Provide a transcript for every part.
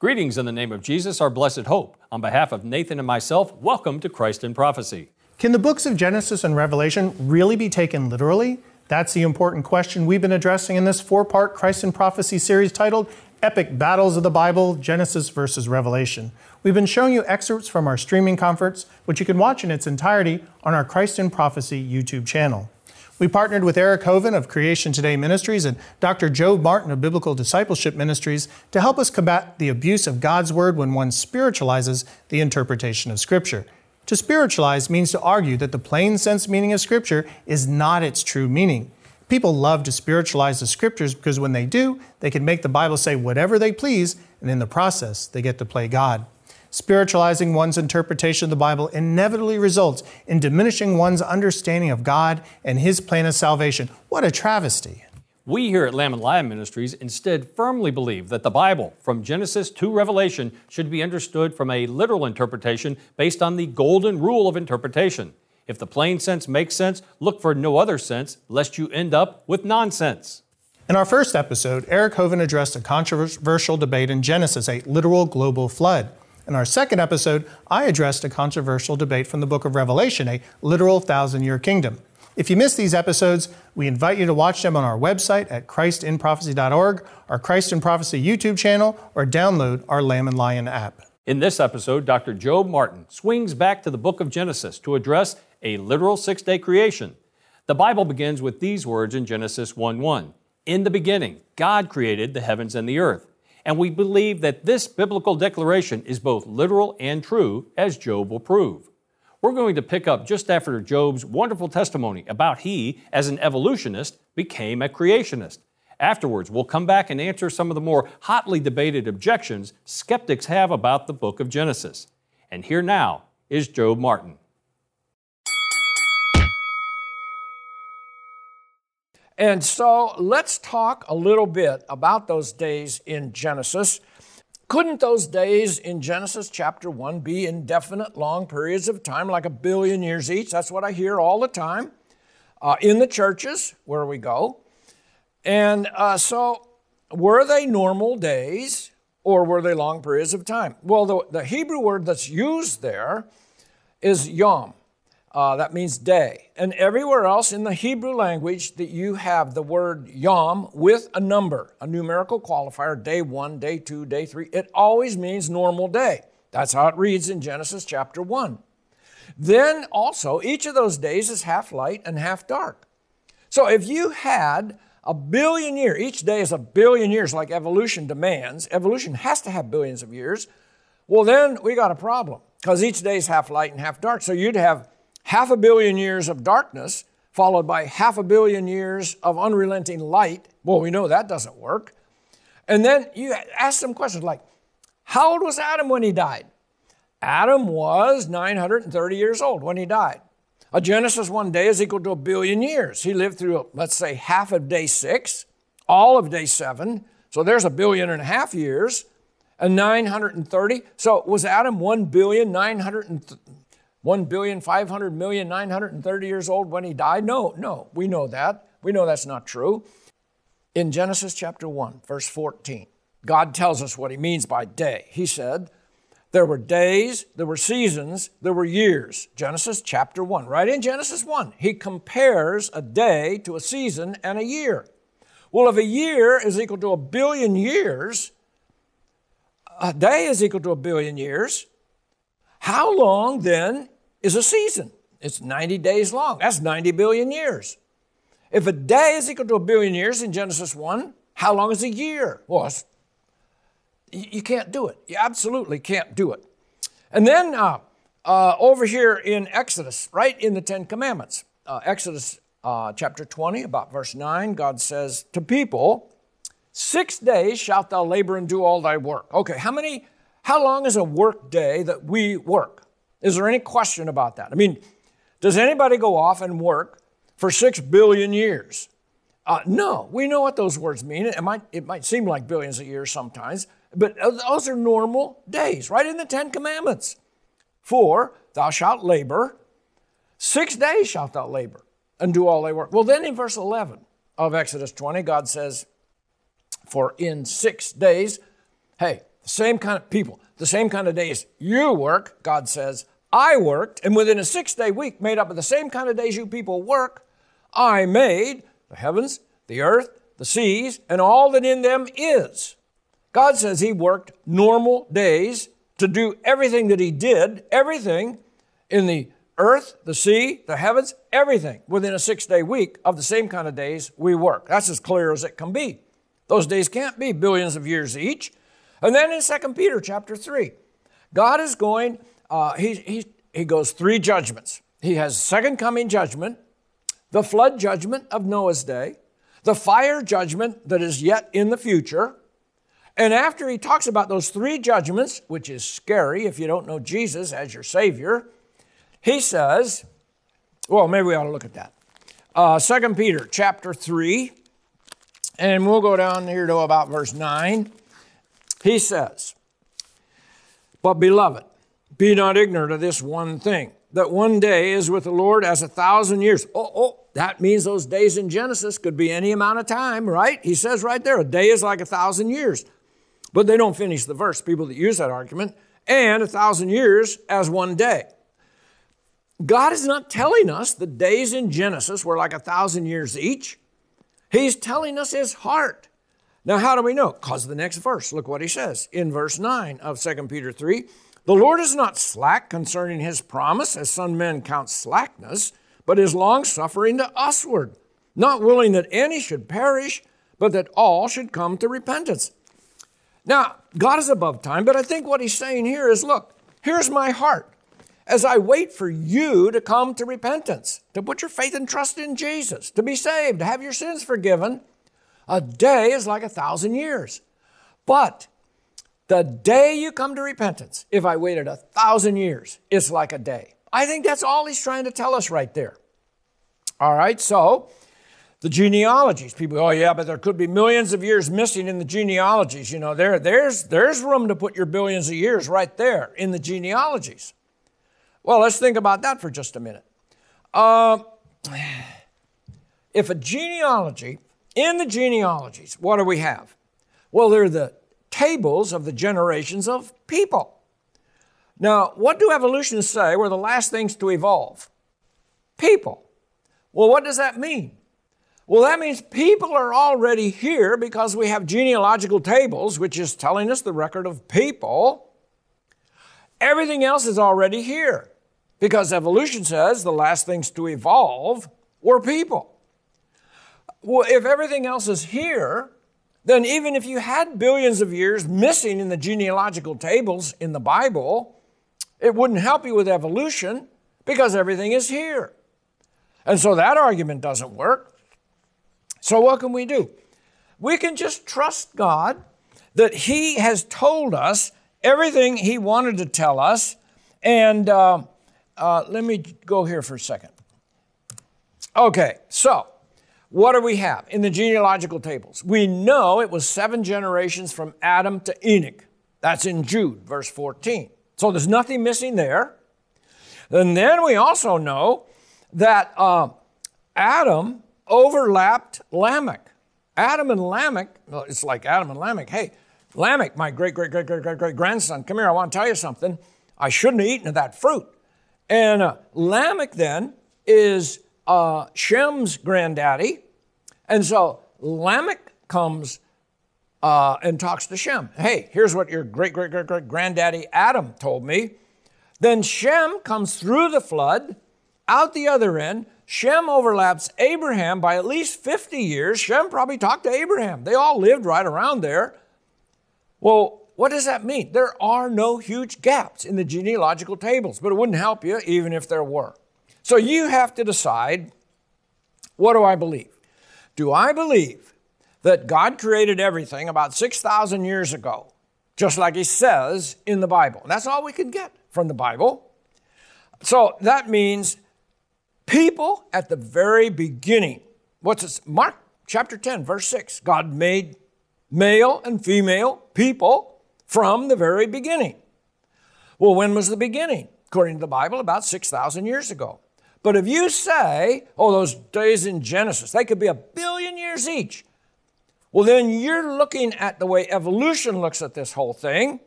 Greetings in the name of Jesus, our blessed hope. On behalf of Nathan and myself, welcome to Christ in Prophecy. Can the books of Genesis and Revelation really be taken literally? That's the important question we've been addressing in this four part Christ in Prophecy series titled Epic Battles of the Bible Genesis versus Revelation. We've been showing you excerpts from our streaming conference, which you can watch in its entirety on our Christ in Prophecy YouTube channel. We partnered with Eric Hovind of Creation Today Ministries and Dr. Jobe Martin of Biblical Discipleship Ministries to help us combat the abuse of God's Word when one spiritualizes the interpretation of Scripture. To spiritualize means to argue that the plain sense meaning of Scripture is not its true meaning. People love to spiritualize the Scriptures because when they do, they can make the Bible say whatever they please, and in the process, they get to play God. Spiritualizing one's interpretation of the Bible inevitably results in diminishing one's understanding of God and His plan of salvation. What a travesty! We here at Lamb and Lion Ministries instead firmly believe that the Bible, from Genesis to Revelation, should be understood from a literal interpretation based on the golden rule of interpretation. If the plain sense makes sense, look for no other sense, lest you end up with nonsense. In our first episode, Eric Hovind addressed a controversial debate in Genesis, 8 literal global flood. In our second episode, I addressed a controversial debate from the book of Revelation, a literal thousand year kingdom. If you missed these episodes, we invite you to watch them on our website at christinprophecy.org, our Christ in Prophecy YouTube channel, or download our Lamb and Lion app. In this episode, Dr. Jobe Martin swings back to the book of Genesis to address a literal six day creation. The Bible begins with these words in Genesis 1 1. In the beginning, God created the heavens and the earth. And we believe that this biblical declaration is both literal and true, as Jobe will prove. We're going to pick up just after Jobe's wonderful testimony about he, as an evolutionist, became a creationist. Afterwards, we'll come back and answer some of the more hotly debated objections skeptics have about the book of Genesis. And here now is Jobe Martin. And so let's talk a little bit about those days in Genesis. Couldn't those days in Genesis chapter 1 be indefinite, long periods of time, like a billion years each? That's what I hear all the time uh, in the churches where we go. And uh, so, were they normal days or were they long periods of time? Well, the, the Hebrew word that's used there is yom. Uh, that means day. And everywhere else in the Hebrew language that you have the word yom with a number, a numerical qualifier, day one, day two, day three, it always means normal day. That's how it reads in Genesis chapter 1. Then also, each of those days is half light and half dark. So if you had a billion years, each day is a billion years like evolution demands, evolution has to have billions of years, well, then we got a problem because each day is half light and half dark. So you'd have half a billion years of darkness followed by half a billion years of unrelenting light. Well, we know that doesn't work. And then you ask some questions like, how old was Adam when he died? Adam was 930 years old when he died. A Genesis one day is equal to a billion years. He lived through, let's say, half of day six, all of day seven. So there's a billion and a half years. And 930. So was Adam 1 billion 930? 1 billion, 500 million, 930 years old when he died? No, no, we know that. We know that's not true. In Genesis chapter 1, verse 14, God tells us what he means by day. He said, There were days, there were seasons, there were years. Genesis chapter 1, right in Genesis 1, he compares a day to a season and a year. Well, if a year is equal to a billion years, a day is equal to a billion years. How long then is a season? It's 90 days long. That's 90 billion years. If a day is equal to a billion years in Genesis 1, how long is a year? Well, you can't do it. You absolutely can't do it. And then uh, uh, over here in Exodus, right in the Ten Commandments, uh, Exodus uh, chapter 20, about verse 9, God says to people, Six days shalt thou labor and do all thy work. Okay, how many, how long is a work day that we work? Is there any question about that? I mean, does anybody go off and work for six billion years? Uh, no, we know what those words mean. It might, it might seem like billions of years sometimes, but those are normal days, right in the Ten Commandments. For thou shalt labor, six days shalt thou labor and do all thy work. Well, then in verse 11 of Exodus 20, God says, For in six days, hey, the same kind of people, the same kind of days you work, God says, I worked, and within a six day week made up of the same kind of days you people work, I made the heavens, the earth, the seas, and all that in them is. God says He worked normal days to do everything that He did, everything in the earth, the sea, the heavens, everything within a six day week of the same kind of days we work. That's as clear as it can be. Those days can't be billions of years each. And then in 2 Peter chapter 3, God is going, uh, he, he, he goes three judgments. He has second coming judgment, the flood judgment of Noah's day, the fire judgment that is yet in the future. And after he talks about those three judgments, which is scary if you don't know Jesus as your Savior, he says, well, maybe we ought to look at that. Uh, 2 Peter chapter 3, and we'll go down here to about verse 9. He says, But beloved, be not ignorant of this one thing that one day is with the Lord as a thousand years. Oh, oh, that means those days in Genesis could be any amount of time, right? He says right there, a day is like a thousand years. But they don't finish the verse, people that use that argument, and a thousand years as one day. God is not telling us the days in Genesis were like a thousand years each. He's telling us his heart. Now, how do we know? Because the next verse, look what he says in verse 9 of 2 Peter 3. The Lord is not slack concerning his promise, as some men count slackness, but is longsuffering to usward, not willing that any should perish, but that all should come to repentance. Now, God is above time, but I think what he's saying here is look, here's my heart as I wait for you to come to repentance, to put your faith and trust in Jesus, to be saved, to have your sins forgiven. A day is like a thousand years. But the day you come to repentance, if I waited a thousand years, it's like a day. I think that's all he's trying to tell us right there. All right, so the genealogies. People, oh yeah, but there could be millions of years missing in the genealogies. You know, there, there's, there's room to put your billions of years right there in the genealogies. Well, let's think about that for just a minute. Uh, if a genealogy, in the genealogies, what do we have? Well, they're the tables of the generations of people. Now, what do evolutionists say were the last things to evolve? People. Well, what does that mean? Well, that means people are already here because we have genealogical tables, which is telling us the record of people. Everything else is already here because evolution says the last things to evolve were people. Well, if everything else is here, then even if you had billions of years missing in the genealogical tables in the Bible, it wouldn't help you with evolution because everything is here. And so that argument doesn't work. So what can we do? We can just trust God that He has told us everything He wanted to tell us. And uh, uh, let me go here for a second. Okay, so what do we have in the genealogical tables? We know it was seven generations from Adam to Enoch. That's in Jude, verse 14. So there's nothing missing there. And then we also know that uh, Adam overlapped Lamech. Adam and Lamech, well, it's like Adam and Lamech. Hey, Lamech, my great, great, great, great, great, great grandson, come here, I want to tell you something. I shouldn't have eaten of that fruit. And uh, Lamech then is uh, Shem's granddaddy. And so Lamech comes uh, and talks to Shem. Hey, here's what your great, great, great, great granddaddy Adam told me. Then Shem comes through the flood, out the other end. Shem overlaps Abraham by at least 50 years. Shem probably talked to Abraham. They all lived right around there. Well, what does that mean? There are no huge gaps in the genealogical tables, but it wouldn't help you even if there were. So you have to decide what do I believe? Do I believe that God created everything about 6,000 years ago, just like He says in the Bible. And that's all we can get from the Bible. So that means people at the very beginning. What's this? Mark chapter 10, verse 6. God made male and female people from the very beginning. Well, when was the beginning? According to the Bible, about 6,000 years ago. But if you say, oh, those days in Genesis, they could be a billion years each, well, then you're looking at the way evolution looks at this whole thing.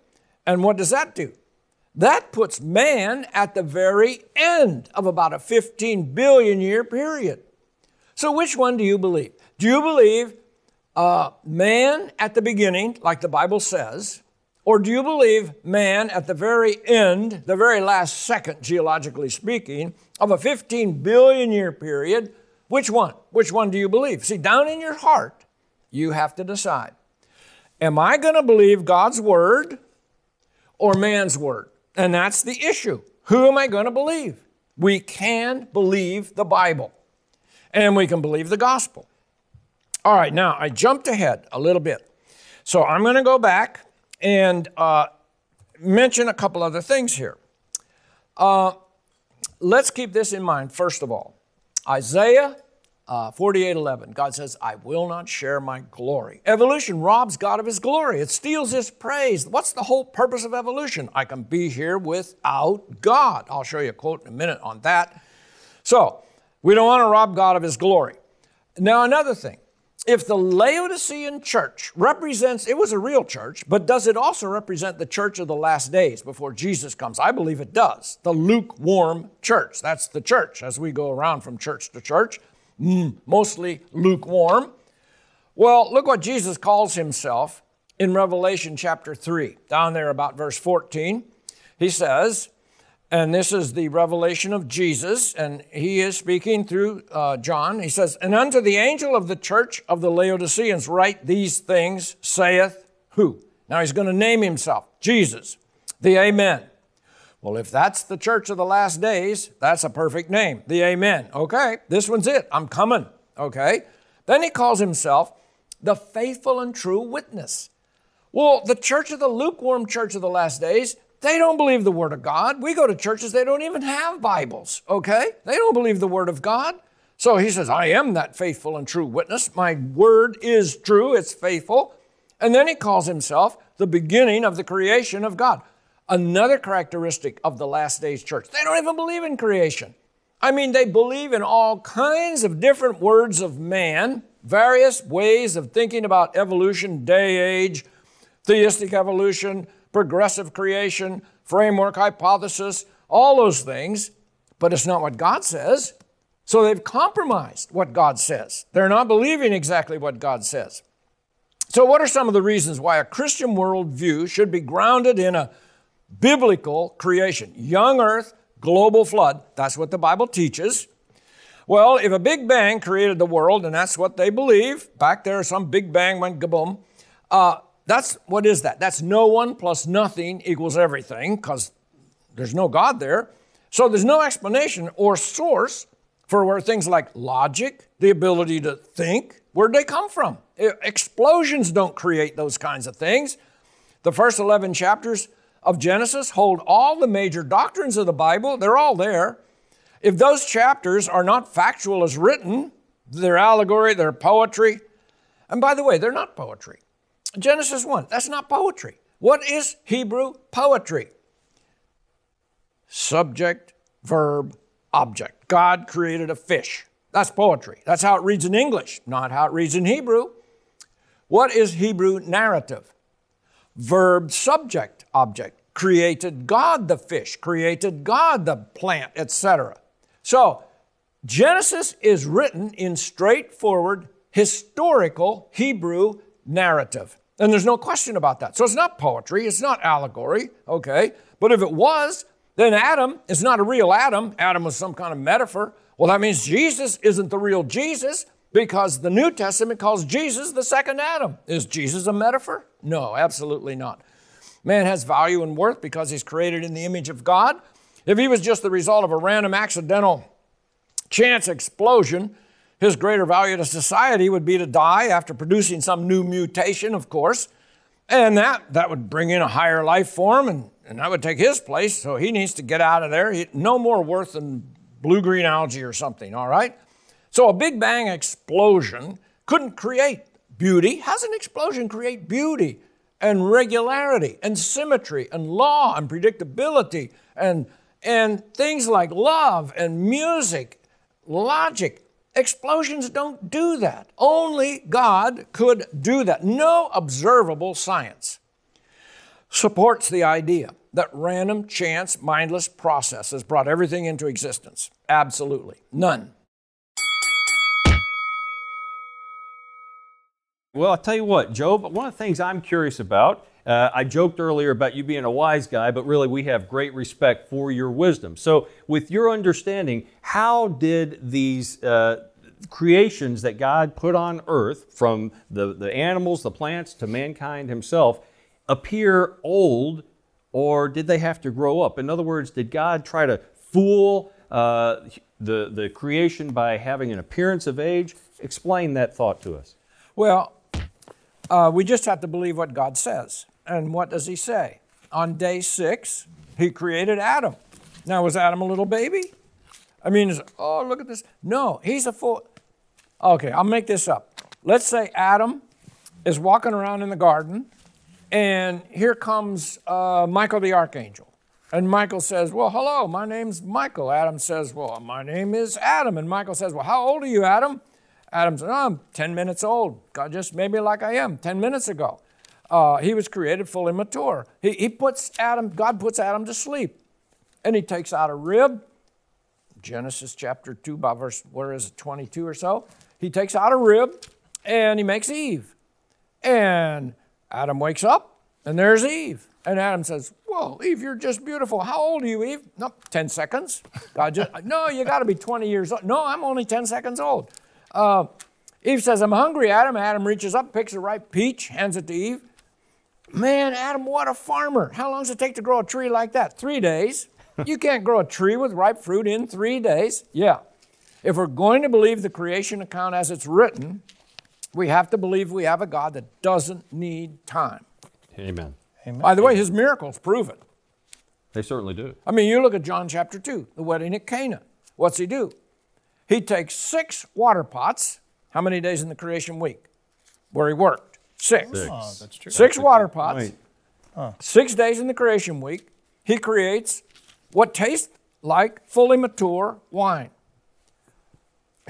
And what does that do? That puts man at the very end of about a 15 billion year period. So, which one do you believe? Do you believe uh, man at the beginning, like the Bible says, or do you believe man at the very end, the very last second, geologically speaking, of a 15 billion year period? Which one? Which one do you believe? See, down in your heart, you have to decide. Am I going to believe God's word or man's word? And that's the issue. Who am I going to believe? We can believe the Bible and we can believe the gospel. All right, now I jumped ahead a little bit. So I'm going to go back and uh, mention a couple other things here. Uh, let's keep this in mind, first of all. Isaiah uh, 48 11, God says, I will not share my glory. Evolution robs God of his glory, it steals his praise. What's the whole purpose of evolution? I can be here without God. I'll show you a quote in a minute on that. So, we don't want to rob God of his glory. Now, another thing if the Laodicean church represents, it was a real church, but does it also represent the church of the last days before Jesus comes? I believe it does. The lukewarm church. That's the church as we go around from church to church, mm, mostly lukewarm. Well, look what Jesus calls himself in Revelation chapter 3, down there about verse 14. He says, and this is the revelation of Jesus, and he is speaking through uh, John. He says, And unto the angel of the church of the Laodiceans write these things, saith who? Now he's going to name himself, Jesus, the Amen. Well, if that's the church of the last days, that's a perfect name, the Amen. Okay, this one's it. I'm coming. Okay. Then he calls himself the faithful and true witness. Well, the church of the lukewarm church of the last days, they don't believe the Word of God. We go to churches, they don't even have Bibles, okay? They don't believe the Word of God. So he says, I am that faithful and true witness. My Word is true, it's faithful. And then he calls himself the beginning of the creation of God. Another characteristic of the last days church. They don't even believe in creation. I mean, they believe in all kinds of different words of man, various ways of thinking about evolution, day age, theistic evolution, progressive creation, framework hypothesis, all those things, but it's not what God says. So they've compromised what God says. They're not believing exactly what God says. So, what are some of the reasons why a Christian worldview should be grounded in a biblical creation? Young earth, global flood. That's what the Bible teaches. Well, if a big bang created the world, and that's what they believe, back there, some big bang went kaboom, uh, that's what is that? That's no one plus nothing equals everything because there's no God there. So there's no explanation or source for where things like logic, the ability to think, where'd they come from? Explosions don't create those kinds of things. The first 11 chapters of Genesis hold all the major doctrines of the Bible, they're all there. If those chapters are not factual as written, they're allegory, they're poetry. And by the way, they're not poetry. Genesis 1, that's not poetry. What is Hebrew poetry? Subject, verb, object. God created a fish. That's poetry. That's how it reads in English, not how it reads in Hebrew. What is Hebrew narrative? Verb, subject, object. Created God the fish, created God the plant, etc. So, Genesis is written in straightforward historical Hebrew narrative. And there's no question about that. So it's not poetry, it's not allegory, okay? But if it was, then Adam is not a real Adam. Adam was some kind of metaphor. Well, that means Jesus isn't the real Jesus because the New Testament calls Jesus the second Adam. Is Jesus a metaphor? No, absolutely not. Man has value and worth because he's created in the image of God. If he was just the result of a random accidental chance explosion, His greater value to society would be to die after producing some new mutation, of course. And that, that would bring in a higher life form, and, and that would take his place. So he needs to get out of there. He, no more worth than blue green algae or something, all right? So a Big Bang explosion couldn't create beauty. How's an explosion create beauty and regularity and symmetry and law and predictability and, and things like love and music, logic? Explosions don't do that. Only God could do that. No observable science supports the idea that random, chance, mindless processes brought everything into existence. Absolutely. None. Well, I'll tell you what, Jobe, one of the things I'm curious about, uh, I joked earlier about you being a wise guy, but really we have great respect for your wisdom. So, with your understanding, how did these uh, creations that God put on earth, from the, the animals, the plants, to mankind himself, appear old, or did they have to grow up? In other words, did God try to fool uh, the, the creation by having an appearance of age? Explain that thought to us. Well, uh, we just have to believe what God says. And what does He say? On day six, He created Adam. Now, was Adam a little baby? I mean, oh, look at this. No, he's a full. Okay, I'll make this up. Let's say Adam is walking around in the garden, and here comes uh, Michael the archangel. And Michael says, Well, hello, my name's Michael. Adam says, Well, my name is Adam. And Michael says, Well, how old are you, Adam? Adam says, oh, I'm 10 minutes old. God just made me like I am 10 minutes ago. Uh, he was created fully mature. He, he puts Adam, God puts Adam to sleep. And he takes out a rib, Genesis chapter 2, by verse, where is it, 22 or so? He takes out a rib and he makes Eve. And Adam wakes up and there's Eve. And Adam says, Whoa, Eve, you're just beautiful. How old are you, Eve? No, 10 seconds. God just, no, you got to be 20 years old. No, I'm only 10 seconds old. Uh, Eve says, I'm hungry, Adam. Adam reaches up, picks a ripe peach, hands it to Eve. Man, Adam, what a farmer. How long does it take to grow a tree like that? Three days. You can't grow a tree with ripe fruit in three days. Yeah. If we're going to believe the creation account as it's written, we have to believe we have a God that doesn't need time. Amen. Amen. By the way, his miracles prove it. They certainly do. I mean, you look at John chapter 2, the wedding at Cana. What's he do? He takes six water pots. How many days in the creation week? Where he worked? Six. Six. Oh, that's true. Six water pots. Wait. Six days in the creation week. He creates what tastes like fully mature wine.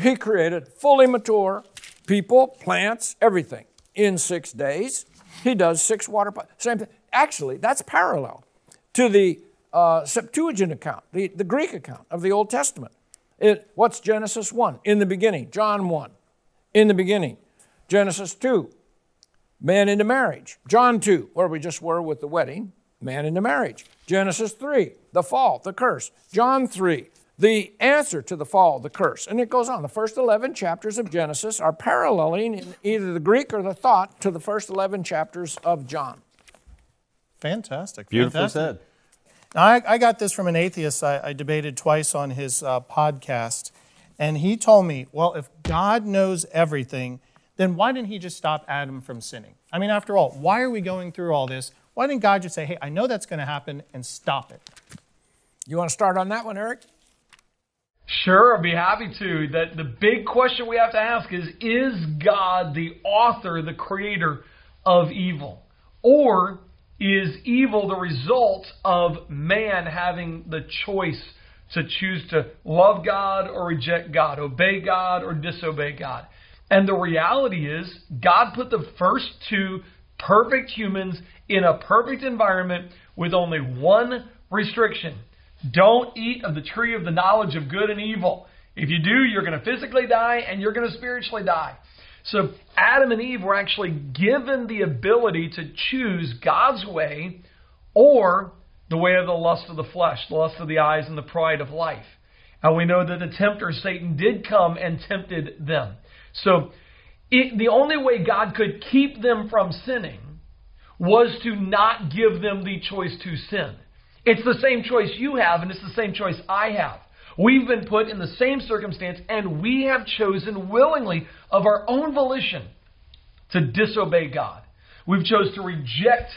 He created fully mature people, plants, everything in six days. He does six water pots. Same thing. Actually, that's parallel to the uh, Septuagint account, the, the Greek account of the Old Testament. It, what's Genesis 1? In the beginning. John 1. In the beginning. Genesis 2. Man into marriage. John 2, where we just were with the wedding. Man into marriage. Genesis 3. The fall, the curse. John 3. The answer to the fall, the curse. And it goes on. The first 11 chapters of Genesis are paralleling in either the Greek or the thought to the first 11 chapters of John. Fantastic. Beautifully fantastic. said. Now, I, I got this from an atheist I, I debated twice on his uh, podcast, and he told me, well, if God knows everything, then why didn't he just stop Adam from sinning? I mean, after all, why are we going through all this? Why didn't God just say, hey, I know that's going to happen and stop it? You want to start on that one, Eric? Sure, I'd be happy to. That the big question we have to ask is is God the author, the creator of evil? Or is evil the result of man having the choice to choose to love God or reject God, obey God or disobey God? And the reality is, God put the first two perfect humans in a perfect environment with only one restriction don't eat of the tree of the knowledge of good and evil. If you do, you're going to physically die and you're going to spiritually die. So Adam and Eve were actually given the ability to choose God's way or the way of the lust of the flesh, the lust of the eyes, and the pride of life. And we know that the tempter, Satan, did come and tempted them. So it, the only way God could keep them from sinning was to not give them the choice to sin. It's the same choice you have, and it's the same choice I have. We've been put in the same circumstance, and we have chosen willingly, of our own volition, to disobey God. We've chosen to reject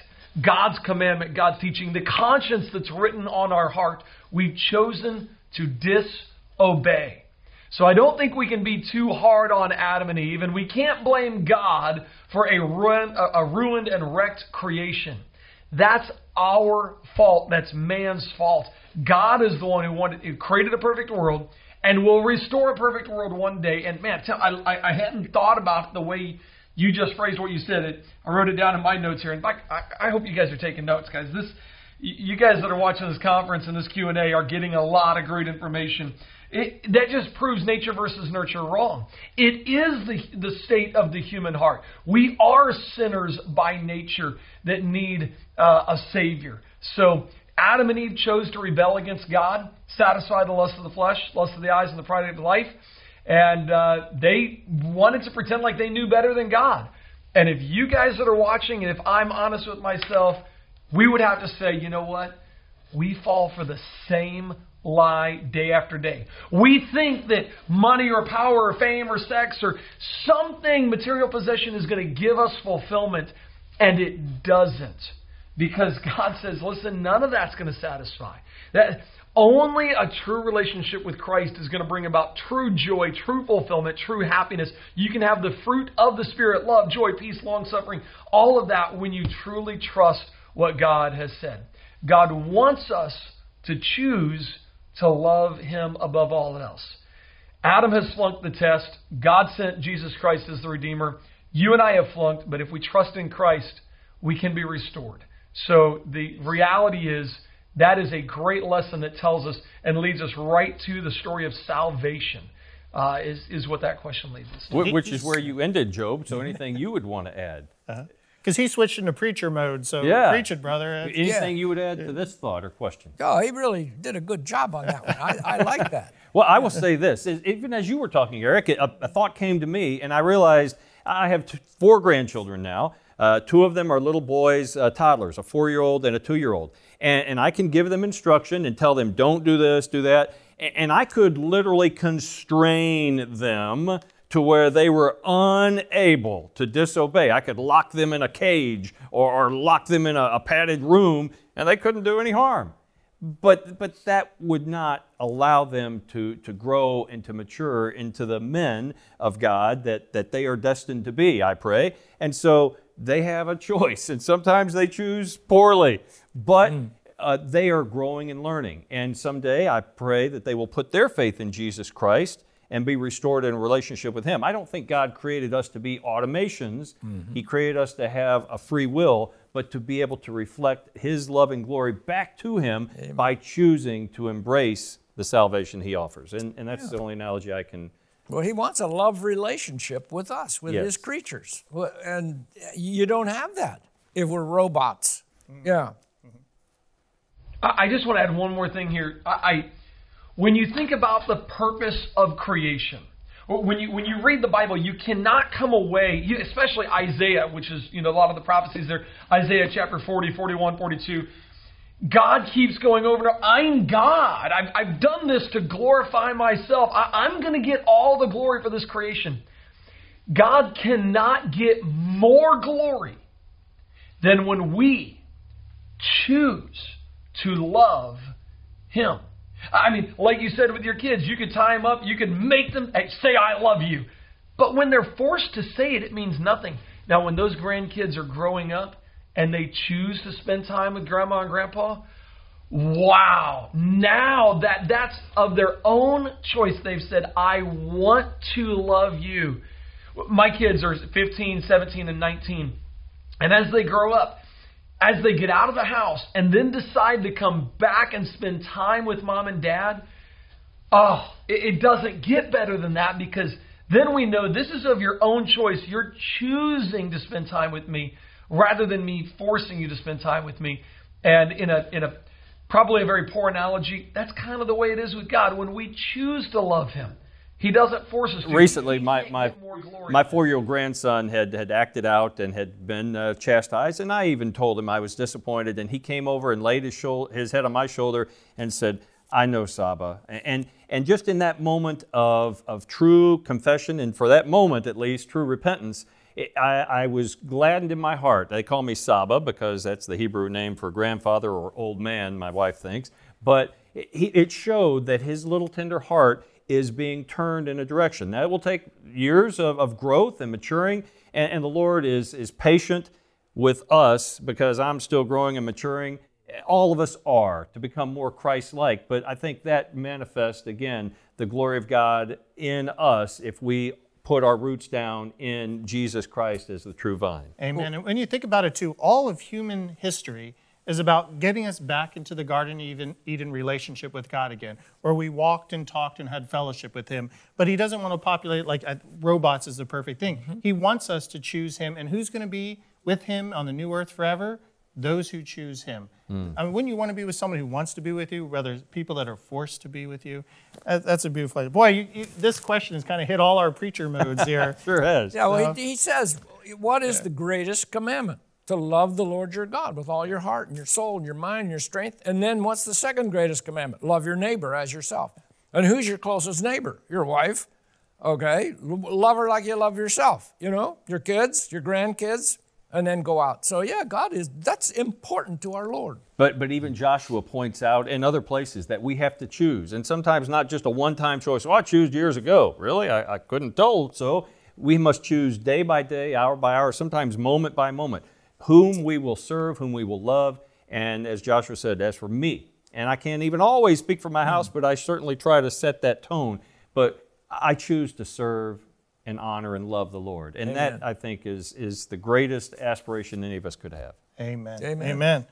God's commandment, God's teaching, the conscience that's written on our heart. We've chosen to disobey. So I don't think we can be too hard on Adam and Eve, and we can't blame God for a, ruin, a ruined and wrecked creation. That's our fault. That's man's fault. God is the one who wanted, who created a perfect world and will restore a perfect world one day. And man, tell, I, I, I hadn't thought about the way you just phrased what you said. It, I wrote it down in my notes here. And I, I hope you guys are taking notes, guys. This, you guys that are watching this conference and this Q and A are getting a lot of great information. It, that just proves nature versus nurture wrong. It is the, the state of the human heart. We are sinners by nature that need uh, a Savior. So Adam and Eve chose to rebel against God, satisfy the lust of the flesh, lust of the eyes, and the pride of life. And uh, they wanted to pretend like they knew better than God. And if you guys that are watching, and if I'm honest with myself, we would have to say, you know what? We fall for the same lie day after day. We think that money or power or fame or sex or something, material possession, is going to give us fulfillment, and it doesn't. Because God says, listen, none of that's going to satisfy. That only a true relationship with Christ is going to bring about true joy, true fulfillment, true happiness. You can have the fruit of the Spirit love, joy, peace, long suffering, all of that when you truly trust what God has said. God wants us to choose to love Him above all else. Adam has flunked the test. God sent Jesus Christ as the Redeemer. You and I have flunked, but if we trust in Christ, we can be restored. So the reality is that is a great lesson that tells us and leads us right to the story of salvation. Uh, is is what that question leads us to. Which is where you ended, Jobe. So anything you would want to add? Uh-huh because he switched into preacher mode. So yeah. preach it, brother. Anything yeah. you would add to this thought or question? Oh, he really did a good job on that one. I, I like that. well, I will say this: even as you were talking, Eric, a, a thought came to me, and I realized I have two, four grandchildren now. Uh, two of them are little boys, uh, toddlers, a four-year-old and a two-year-old, and, and I can give them instruction and tell them, "Don't do this, do that." and I could literally constrain them to where they were unable to disobey. I could lock them in a cage or, or lock them in a, a padded room and they couldn't do any harm. But, but that would not allow them to, to grow and to mature into the men of God that, that they are destined to be, I pray. And so they have a choice, and sometimes they choose poorly, but mm. uh, they are growing and learning. And someday I pray that they will put their faith in Jesus Christ and be restored in a relationship with Him. I don't think God created us to be automations. Mm-hmm. He created us to have a free will, but to be able to reflect His love and glory back to Him Amen. by choosing to embrace the salvation He offers. And, and that's yeah. the only analogy I can. Well, He wants a love relationship with us, with yes. His creatures. And you don't have that if we're robots. Mm-hmm. Yeah. I just want to add one more thing here. I when you think about the purpose of creation, when you when you read the Bible, you cannot come away, you, especially Isaiah, which is you know a lot of the prophecies there, Isaiah chapter 40, 41, 42. God keeps going over and. I'm God. I've, I've done this to glorify myself. I, I'm going to get all the glory for this creation. God cannot get more glory than when we choose to love Him. I mean, like you said with your kids, you could tie them up, you could make them eh, say, I love you. But when they're forced to say it, it means nothing. Now, when those grandkids are growing up and they choose to spend time with grandma and grandpa, wow, now that that's of their own choice, they've said, I want to love you. My kids are 15, 17, and 19. And as they grow up, as they get out of the house and then decide to come back and spend time with mom and dad, oh, it, it doesn't get better than that because then we know this is of your own choice. You're choosing to spend time with me rather than me forcing you to spend time with me. And in a in a probably a very poor analogy, that's kind of the way it is with God. When we choose to love Him, he doesn't force us to. Recently, my, my, my four year old grandson had, had acted out and had been uh, chastised, and I even told him I was disappointed. And he came over and laid his, shoulder, his head on my shoulder and said, I know Saba. And, and just in that moment of, of true confession, and for that moment at least, true repentance, it, I, I, was gladdened in my heart. They call me Saba because that's the Hebrew name for grandfather or old man, my wife thinks. But it, it showed that his little tender heart is being turned in a direction. That will take years of, of growth and maturing, and, and the Lord is, is patient with us because I'm still growing and maturing all of us are to become more Christ like. But I think that manifests, again, the glory of God in us if we put our roots down in Jesus Christ as the true vine. Amen. And when you think about it, too, all of human history is about getting us back into the Garden Eden, Eden relationship with God again, where we walked and talked and had fellowship with Him. But He doesn't want to populate like uh, robots is the perfect thing. Mm-hmm. He wants us to choose Him. And who's going to be with Him on the new earth forever? those who choose him. Mm. I mean, wouldn't you want to be with someone who wants to be with you, rather people that are forced to be with you? That's a beautiful idea. Boy, you, you, this question has kind of hit all our preacher modes here. sure has. Yeah, well, he, he, says, what is yeah. the greatest commandment? To love the Lord your God with all your heart and your soul and your mind and your strength. And then what's the second greatest commandment? Love your neighbor as yourself. And who's your closest neighbor? Your wife. Okay, love her like you love yourself. You know, your kids, your grandkids, and then go out. So yeah, God is that's important to our Lord. But but even Joshua points out in other places that we have to choose, and sometimes not just a one-time choice. Oh, I chose years ago. Really, I, I couldn't tell. So we must choose day by day, hour by hour, sometimes moment by moment, whom we will serve, whom we will love. And as Joshua said, as for me, and I can't even always speak for my hmm. house, but I certainly try to set that tone. But I choose to serve and honor and love the Lord. And Amen. that, I think, is, is the greatest aspiration any of us could have. Amen. Amen. Amen.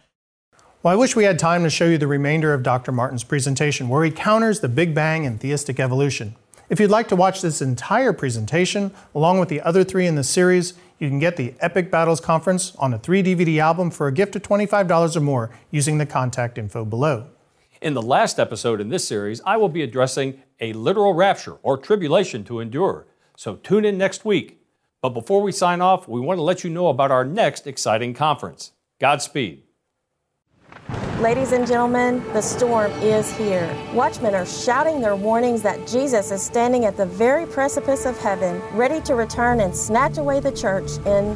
Well, I wish we had time to show you the remainder of Dr. Martin's presentation, where he counters the Big Bang and theistic evolution. If you'd like to watch this entire presentation, along with the other three in the series, you can get the Epic Battles Conference on a three DVD album for a gift of $25 or more using the contact info below. In the last episode in this series, I will be addressing a literal rapture or tribulation to endure. So tune in next week. But before we sign off, we want to let you know about our next exciting conference. Godspeed. Ladies and gentlemen, the storm is here. Watchmen are shouting their warnings that Jesus is standing at the very precipice of heaven, ready to return and snatch away the church in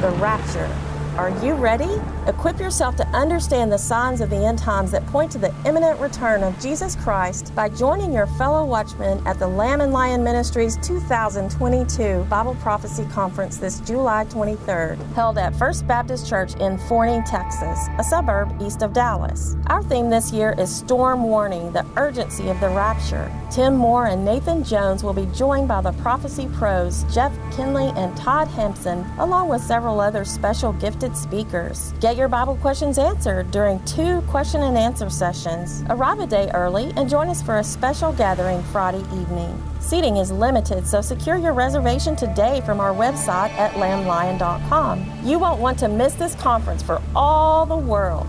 the rapture. Are you ready? Equip yourself to understand the signs of the end times that point to the imminent return of Jesus Christ by joining your fellow watchmen at the Lamb and Lion Ministries 2022 Bible Prophecy Conference this July 23rd, held at First Baptist Church in Forney, Texas, a suburb east of Dallas. Our theme this year is Storm Warning, the urgency of the rapture. Tim Moore and Nathan Jones will be joined by the prophecy pros Jeff Kinley and Todd Hampson, along with several other special gifted gifted speakers. Get your Bible questions answered during two question and answer sessions. Arrive a day early and join us for a special gathering Friday evening. Seating is limited, so secure your reservation today from our website at lamblion.com. You won't want to miss this conference for all the world.